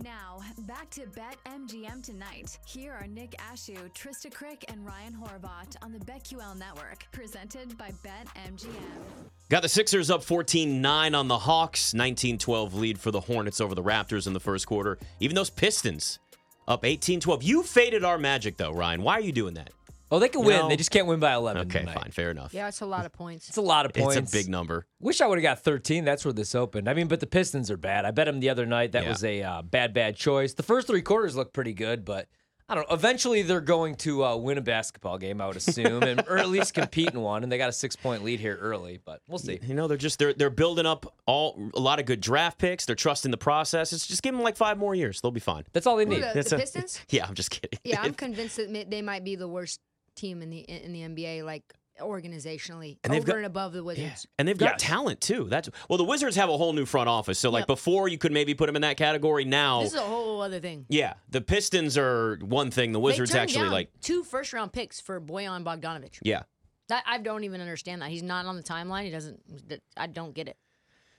Now, back to Bet MGM tonight. Here are Nick Ashew, Trysta Krick, and Ryan Horvat on the BetQL network, presented by Bet MGM. Got the Sixers up 14 9 on the Hawks, 19 12 lead for the Hornets over the Raptors in the first quarter. Even those Pistons up 18 12. You faded our magic, though, Ryan. Why are you doing that? Oh, they can win. No. They just can't win by 11. Okay, tonight. fine. Fair enough. Yeah, it's a lot of points. It's a lot of points. It's a big number. Wish I would have got 13. That's where this opened. I mean, but the Pistons are bad. I bet them the other night. That Yeah. was a uh, bad, bad choice. The first three quarters look pretty good, but I don't know. Eventually, they're going to uh, win a basketball game, I would assume, and or at least compete in one. And they got a six point lead here early, but we'll see. You know, they're just they're they're building up all a lot of good draft picks. They're trusting the process. It's just give them like five more years. They'll be fine. That's all they Who, need. the, That's the a- Pistons? Yeah, I'm just kidding. Yeah, I'm convinced that they might be the worst team in the in the NBA, like organizationally, And they've over got- and above the Wizards. And they've got Yes. talent too. That's well, the Wizards have a whole new front office. So like Yep. before, you could maybe put them in that category. Now, This is a whole other thing. yeah, the Pistons are one thing. The Wizards actually down like, two first round picks for Bojan Bogdanovic. yeah, That I don't even understand that. He's not on the timeline. He doesn't. I don't get it.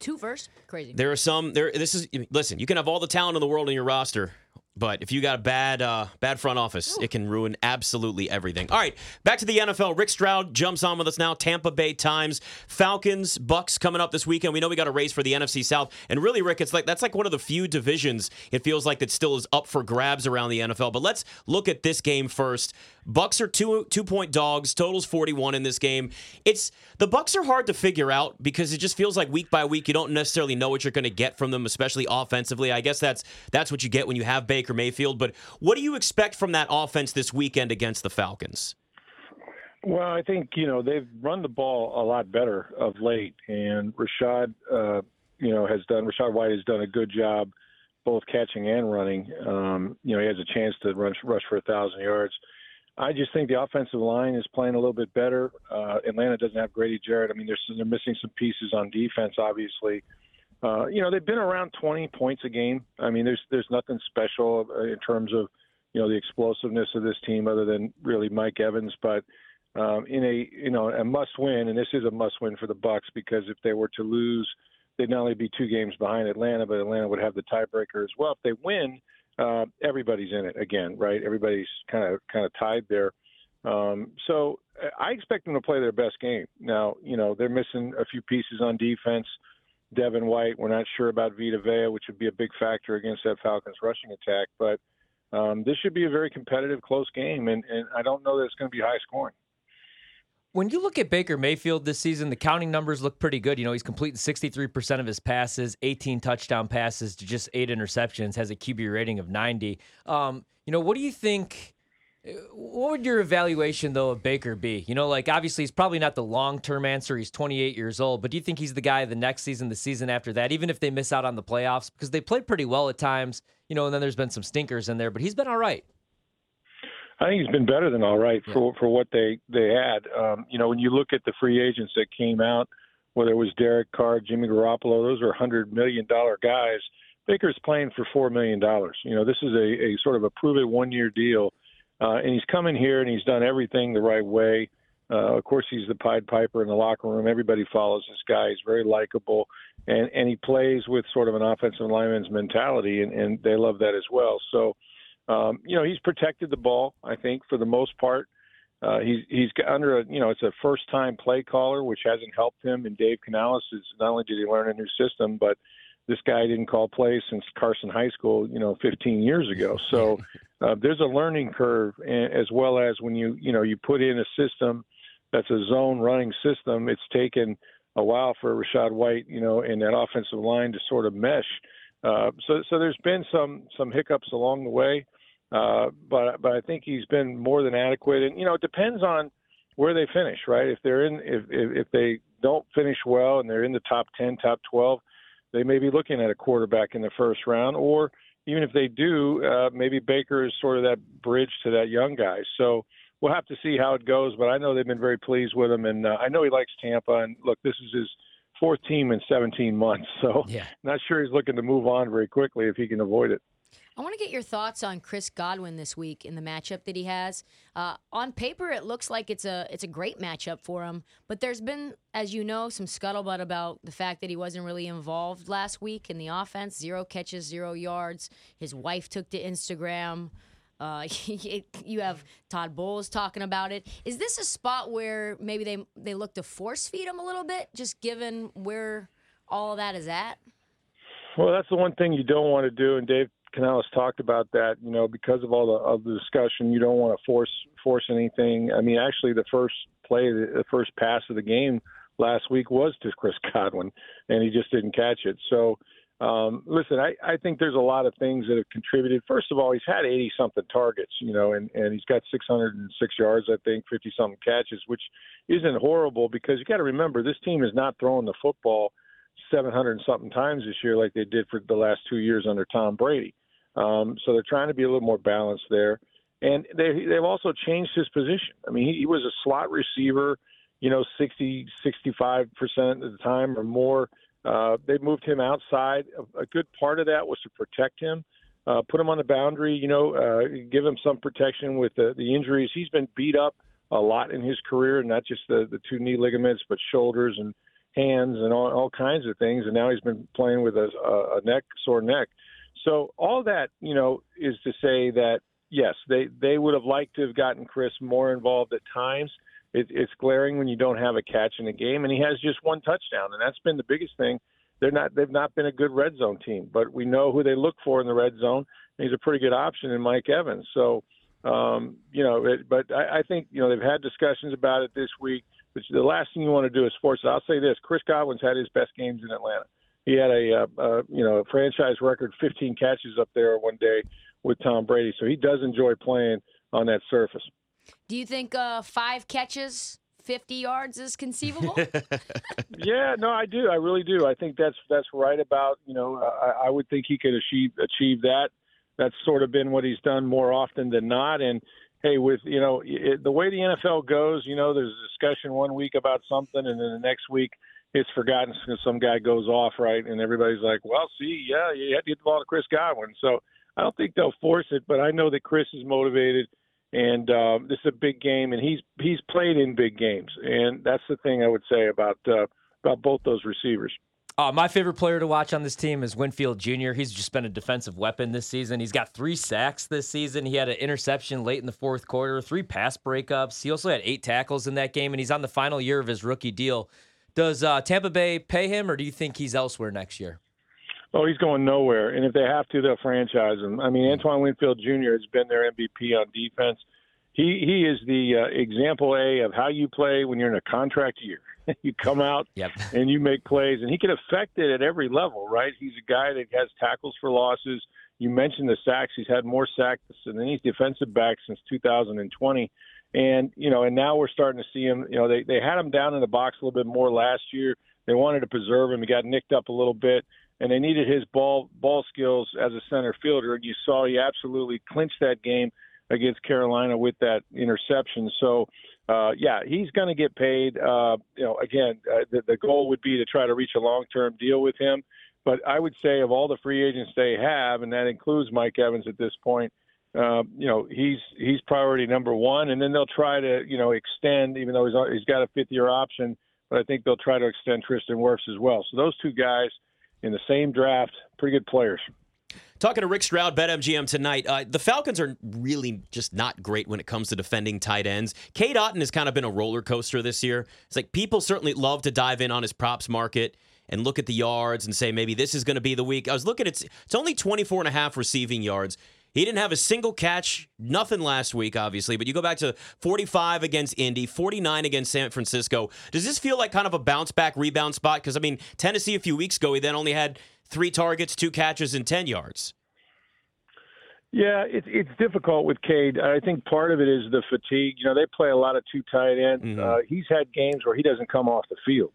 Two first, crazy. there are some there. This is listen. You can have all the talent in the world in your roster. But if you got a bad uh, bad front office, it can ruin absolutely everything. All right, back to the NFL. Rick Stroud jumps on with us now. Tampa Bay Times, Falcons, Bucks coming up this weekend. We know we got a race for the NFC South, and really, Rick, it's like that's like one of the few divisions it feels like that still is up for grabs around the NFL. But let's look at this game first. Bucks are two two point dogs. Totals forty one in this game. It's the Bucks are hard to figure out because it just feels like week by week you don't necessarily know what you're going to get from them, especially offensively. I guess that's that's what you get when you have Baker Mayfield. But what do you expect from that offense this weekend against the Falcons? Well, I think you know they've run the ball a lot better of late, and Rachaad, uh, you know, has done. Rachaad White has done a good job, both catching and running. Um, you know, he has a chance to rush rush for a thousand yards. I just think the offensive line is playing a little bit better. Uh, Atlanta doesn't have Grady Jarrett. I mean, they're they're missing some pieces on defense, obviously. Uh, you know, they've been around 20 points a game. I mean, there's there's nothing special uh, in terms of you know the explosiveness of this team, other than really Mike Evans, but um, in a you know a must win, and this is a must win for the Bucks because if they were to lose, they'd not only be two games behind Atlanta, but Atlanta would have the tiebreaker as well. If they win, uh, everybody's in it again, right? Everybody's kind of kind of tied there. Um, so uh, I expect them to play their best game. Now, you know they're missing a few pieces on defense. Devin White, we're not sure about Vita Vea, which would be a big factor against that Falcons rushing attack, but. Um, this should be a very competitive, close game, and, and I don't know that it's going to be high scoring. When you look at Baker Mayfield this season, the counting numbers look pretty good. You know, he's completing 63% of his passes, 18 touchdown passes to just eight interceptions, has a QB rating of 90. Um, you know, what do you think? What would your evaluation, though, of Baker be? You know, like obviously he's probably not the long term answer. He's 28 years old, but do you think he's the guy the next season, the season after that, even if they miss out on the playoffs? Because they played pretty well at times, you know, and then there's been some stinkers in there, but he's been all right. I think he's been better than all right for for what they they had. Um, you know, when you look at the free agents that came out, whether it was Derek Carr, Jimmy Garoppolo, those are hundred million dollar guys. Baker's playing for four million dollars. You know, this is a, a sort of a prove it one year deal, uh, and he's come in here and he's done everything the right way. Uh, of course, he's the Pied Piper in the locker room. Everybody follows this guy. He's very likable, and and he plays with sort of an offensive lineman's mentality, and, and they love that as well. So, um, you know, he's protected the ball. I think for the most part, uh, he's he's under a you know it's a first time play caller, which hasn't helped him. And Dave Canales is not only did he learn a new system, but this guy didn't call plays since Carson High School, you know, 15 years ago. So uh, there's a learning curve, as well as when you you know you put in a system that's a zone running system. It's taken a while for Rachaad White, you know, and that offensive line to sort of mesh. Uh, so so there's been some some hiccups along the way, uh, but but I think he's been more than adequate. And you know, it depends on where they finish, right? If they're in if if, if they don't finish well and they're in the top 10, top 12, they may be looking at a quarterback in the first round, or even if they do, uh, maybe Baker is sort of that bridge to that young guy. So we'll have to see how it goes. But I know they've been very pleased with him, and uh, I know he likes Tampa. And look, this is his fourth team in 17 months, so Yeah. not sure he's looking to move on very quickly if he can avoid it. I want to get your thoughts on Chris Godwin this week in the matchup that he has. Uh, on paper, it looks like it's a it's a great matchup for him, but there's been, as you know, some scuttlebutt about the fact that he wasn't really involved last week in the offense. Zero catches, zero yards. His wife took to Instagram. Uh, you have Todd Bowles talking about it. Is this a spot where maybe they they look to force feed him a little bit, just given where all that is at? Well, that's the one thing you don't want to do, and Dave Canales talked about that. You know, because of all the of the discussion, you don't want to force force anything. I mean, actually, the first play, the first pass of the game last week was to Chris Godwin, and he just didn't catch it. So, um, listen, I, I think there's a lot of things that have contributed. First of all, he's had 80 something targets, you know, and, and he's got 606 yards, I think, 50 something catches, which isn't horrible because you got to remember this team is not throwing the football 700 something times this year like they did for the last two years under Tom Brady. Um, so they're trying to be a little more balanced there. And they, they've also changed his position. I mean, he, he was a slot receiver, you know, 60, 65% of the time or more. Uh, they moved him outside. A, a good part of that was to protect him, uh, put him on the boundary, you know, uh, give him some protection with the, the injuries. He's been beat up a lot in his career, not just the, the two knee ligaments, but shoulders and hands and all, all kinds of things. And now he's been playing with a, a neck, sore neck. So all that, you know, is to say that yes, they they would have liked to have gotten Chris more involved at times. It, it's glaring when you don't have a catch in a game, and he has just one touchdown, and that's been the biggest thing. They're not they've not been a good red zone team, but we know who they look for in the red zone. he's a pretty good option in Mike Evans. So, um, you know, it, but I, I think you know they've had discussions about it this week. But the last thing you want to do is force it. I'll say this: Chris Godwin's had his best games in Atlanta he had a, uh, uh, you know a franchise record 15 catches up there one day with Tom Brady. So he does enjoy playing on that surface. Do you think uh, five catches, 50 yards is conceivable? yeah, no, I do. I really do. I think that's that's right about. You know, I, I would think he could achieve achieve that. That's sort of been what he's done more often than not. And hey, with you know it, the way the NFL goes, you know, there's a discussion one week about something, and then the next week it's forgotten because some guy goes off, right? And everybody's like, well, see, yeah, you had to get the ball to Chris Godwin. So I don't think they'll force it, but I know that Chris is motivated, and uh, this is a big game, and he's he's played in big games, and that's the thing I would say about uh, about both those receivers. Uh, my favorite player to watch on this team is Winfield Jr. He's just been a defensive weapon this season. He's got three sacks this season. He had an interception late in the fourth quarter, three pass breakups. He also had eight tackles in that game, and he's on the final year of his rookie deal. Does uh, Tampa Bay pay him, or do you think he's elsewhere next year? Oh, he's going nowhere. And if they have to, they'll franchise him. I mean, Antoine Winfield Jr. has been their MVP on defense. He he is the uh, example A of how you play when you're in a contract year. you come out yep. and you make plays, and he can affect it at every level. Right? He's a guy that has tackles for losses. You mentioned the sacks. He's had more sacks than any defensive back since 2020. And you know, and now we're starting to see him. You know, they they had him down in the box a little bit more last year. They wanted to preserve him. He got nicked up a little bit, and they needed his ball ball skills as a center fielder. And you saw he absolutely clinched that game against Carolina with that interception. So, uh, yeah, he's going to get paid. Uh, you know, again, uh, the, the goal would be to try to reach a long term deal with him. But I would say of all the free agents they have, and that includes Mike Evans at this point, uh, you know, he's he's priority number one, and then they'll try to you know extend, even though he's he's got a fifth year option, but I think they'll try to extend Tristan Wirfs as well. So those two guys in the same draft, pretty good players. Talking to Rick Stroud, BetMGM tonight. Uh, the Falcons are really just not great when it comes to defending tight ends. Cade Otton has kind of been a roller coaster this year. It's like people certainly love to dive in on his props market and look at the yards and say maybe this is going to be the week. I was looking at it's only 24 and a half receiving yards. He didn't have a single catch, nothing last week, obviously, but you go back to 45 against Indy, 49 against San Francisco. Does this feel like kind of a bounce back rebound spot? Because, I mean, Tennessee a few weeks ago, he then only had three targets, two catches, and 10 yards. Yeah, it's it's difficult with Cade. I think part of it is the fatigue. You know, they play a lot of two tight ends. Mm-hmm. Uh, he's had games where he doesn't come off the field,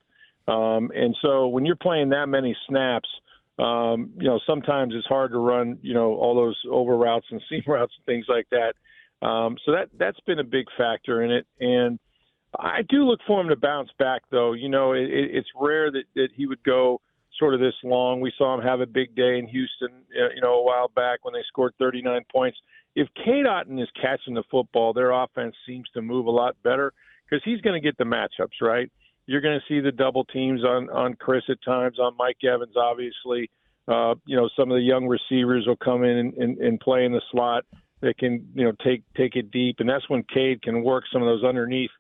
um, and so when you're playing that many snaps, um, you know, sometimes it's hard to run, you know, all those over routes and seam routes and things like that. Um, so that that's been a big factor in it, and I do look for him to bounce back, though. You know, it, it's rare that that he would go sort of this long. We saw him have a big day in Houston, uh, you know, a while back when they scored 39 points. If Otton is catching the football, their offense seems to move a lot better because he's going to get the matchups right. You're going to see the double teams on on Chris at times, on Mike Evans, obviously. Uh, you know, some of the young receivers will come in and, and, and play in the slot. They can, you know, take take it deep, and that's when Cade can work some of those underneath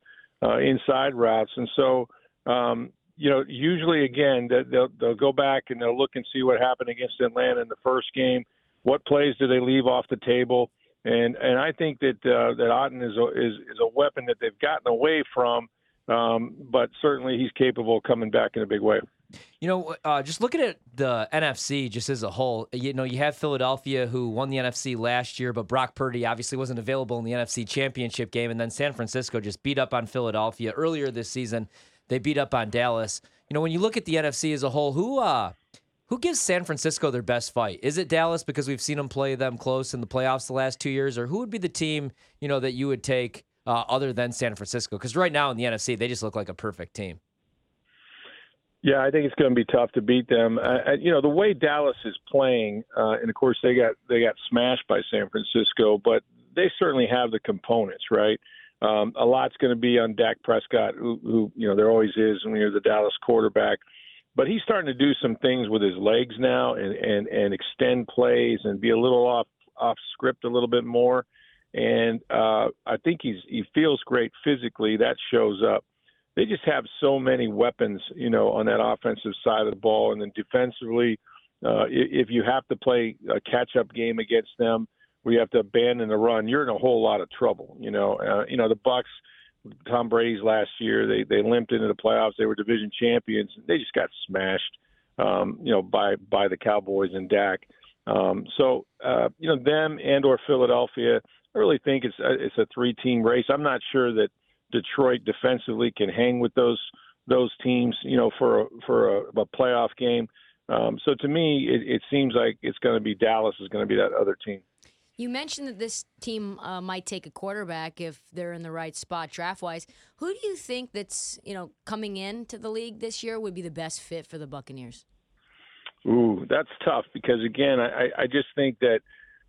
uh, inside routes. And so, um, you know, usually again they'll they'll go back and they'll look and see what happened against Atlanta in the first game. What plays do they leave off the table? And and I think that uh, that Otton is a, is is a weapon that they've gotten away from, um, but certainly he's capable of coming back in a big way. You know, uh, just looking at the NFC just as a whole, you know, you have Philadelphia who won the NFC last year, but Brock Purdy obviously wasn't available in the NFC Championship game, and then San Francisco just beat up on Philadelphia earlier this season. They beat up on Dallas. You know, when you look at the NFC as a whole, who uh, who gives San Francisco their best fight? Is it Dallas because we've seen them play them close in the playoffs the last two years, or who would be the team you know that you would take uh, other than San Francisco? Because right now in the NFC, they just look like a perfect team. Yeah, I think it's going to be tough to beat them. Uh, you know, the way Dallas is playing, uh, and of course they got they got smashed by San Francisco, but they certainly have the components, right? Um, a lot's going to be on Dak Prescott, who, who you know there always is when you're the Dallas quarterback. But he's starting to do some things with his legs now, and and and extend plays and be a little off off script a little bit more. And uh, I think he's he feels great physically. That shows up they just have so many weapons, you know, on that offensive side of the ball, and then defensively, uh, if you have to play a catch-up game against them, where you have to abandon the run, you're in a whole lot of trouble. You know, uh, you know the Bucks, Tom Brady's last year, they they limped into the playoffs. They were division champions. They just got smashed, um, you know, by by the Cowboys and Dak. Um, so, uh, you know, them and or Philadelphia, I really think it's a, it's a three-team race. I'm not sure that Detroit defensively can hang with those those teams, you know, for a, for a, a playoff game. Um, so to me, it, it seems like it's going to be Dallas is going to be that other team. You mentioned that this team uh, might take a quarterback if they're in the right spot draft wise. Who do you think that's you know coming into the league this year would be the best fit for the Buccaneers? Ooh, that's tough because again, I, I just think that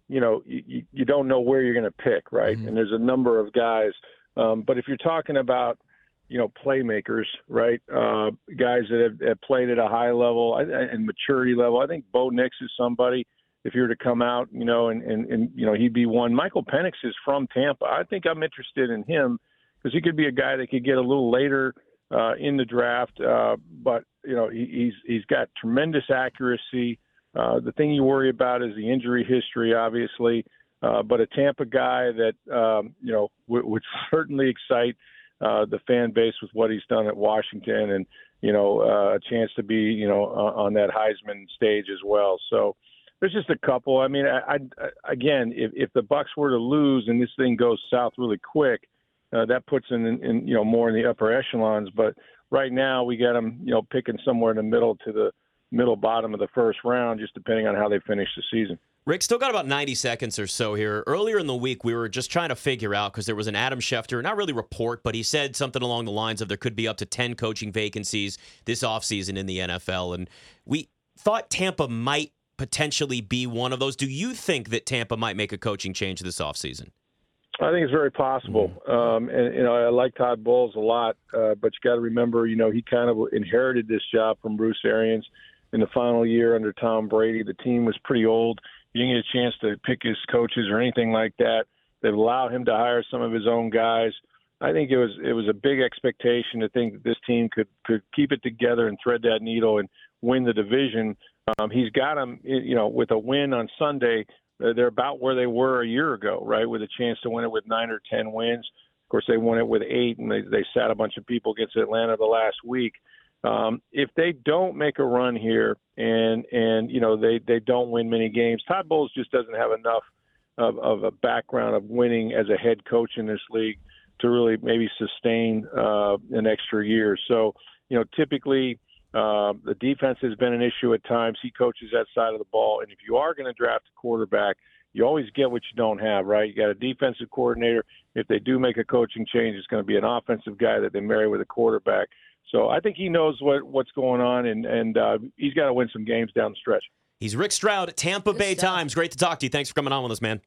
you know you, you don't know where you're going to pick, right? Mm-hmm. And there's a number of guys um, but if you're talking about, you know, playmakers, right? Uh, guys that have, have, played at a high level and maturity level, I think Bo Nix is somebody. If you were to come out, you know, and, and, and you know, he'd be one. Michael Penix is from Tampa. I think I'm interested in him because he could be a guy that could get a little later uh, in the draft. Uh, but you know, he, he's he's got tremendous accuracy. Uh, the thing you worry about is the injury history, obviously. Uh, but a Tampa guy that um, you know w- would certainly excite uh, the fan base with what he's done at Washington, and you know uh, a chance to be you know on that Heisman stage as well. So there's just a couple. I mean, I, I again, if, if the Bucks were to lose and this thing goes south really quick, uh, that puts in, in, in you know more in the upper echelons. But right now we got them you know picking somewhere in the middle to the middle bottom of the first round, just depending on how they finish the season. Rick, still got about 90 seconds or so here. Earlier in the week, we were just trying to figure out because there was an Adam Schefter, not really report, but he said something along the lines of there could be up to 10 coaching vacancies this offseason in the NFL. And we thought Tampa might potentially be one of those. Do you think that Tampa might make a coaching change this offseason? I think it's very possible. Um, and, you know, I like Todd Bowles a lot, uh, but you got to remember, you know, he kind of inherited this job from Bruce Arians in the final year under Tom Brady. The team was pretty old he didn't get a chance to pick his coaches or anything like that. They've allowed him to hire some of his own guys. I think it was it was a big expectation to think that this team could could keep it together and thread that needle and win the division. Um, he's got them, you know, with a win on Sunday. They're about where they were a year ago, right? With a chance to win it with nine or ten wins. Of course, they won it with eight, and they they sat a bunch of people against Atlanta the last week. Um, if they don't make a run here and and you know they they don't win many games, Todd Bowles just doesn't have enough of, of a background of winning as a head coach in this league to really maybe sustain uh, an extra year. So you know typically. Uh, the defense has been an issue at times. He coaches that side of the ball, and if you are going to draft a quarterback, you always get what you don't have, right? You got a defensive coordinator. If they do make a coaching change, it's going to be an offensive guy that they marry with a quarterback. So I think he knows what what's going on, and and uh, he's got to win some games down the stretch. He's Rick Stroud at Tampa Good Bay stuff. Times. Great to talk to you. Thanks for coming on with us, man.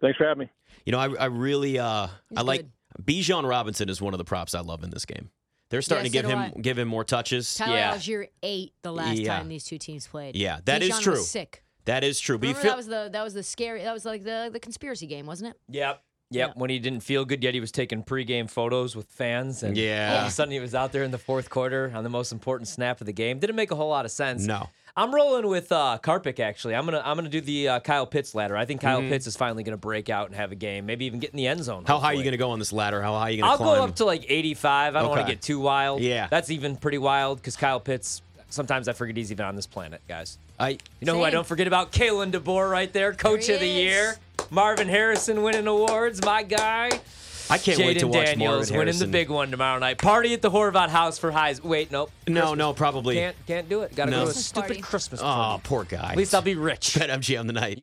Thanks for having me. You know, I, I really uh, He's I like good. Bijan Robinson is one of the props I love in this game. They're starting Yeah, to give do him I. give him more touches. Tyler Yeah. Allgeier ate the last Yeah. time these two teams played. Yeah, that is Bijan true. Was sick. That is true. But Remember feel that was the that was the scary that was like the the conspiracy game, wasn't it? Yep. Yep. Yeah. When he didn't feel good yet, he was taking pregame photos with fans, and all Yeah. of a sudden he was out there in the fourth quarter on the most important snap of the game. Didn't make a whole lot of sense. no. I'm rolling with uh, Karpik. Actually, I'm gonna I'm gonna do the uh, Kyle Pitts ladder. I think Kyle Mm-hmm. Pitts is finally gonna break out and have a game. Maybe even get in the end zone. How high are you going to go on this ladder? How high are you going to score? I'll climb? go up to like 85. I don't want to get too wild. Yeah. That's even pretty wild because Kyle Pitts. Sometimes I forget he's even on this planet, guys. I You know who I don't forget about? Kalen DeBoer right there, Coach he of the is. Year. Marvin Harrison winning awards, my guy. I can't wait to Jaden watch Daniels Marvin winning the big one tomorrow night. Party at the Horvat House for highs. Wait, nope. No, Christmas. no, probably. Can't can't do it. Got to No. go to a Christmas stupid party. Christmas Oh, poor guy. At least I'll be rich. Bet MGM tonight.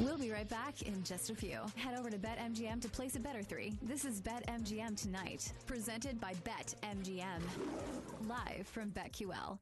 We'll be right back in just a few. Head over to BetMGM to place a better three. This is BetMGM Tonight, presented by BetMGM. Live from BetQL.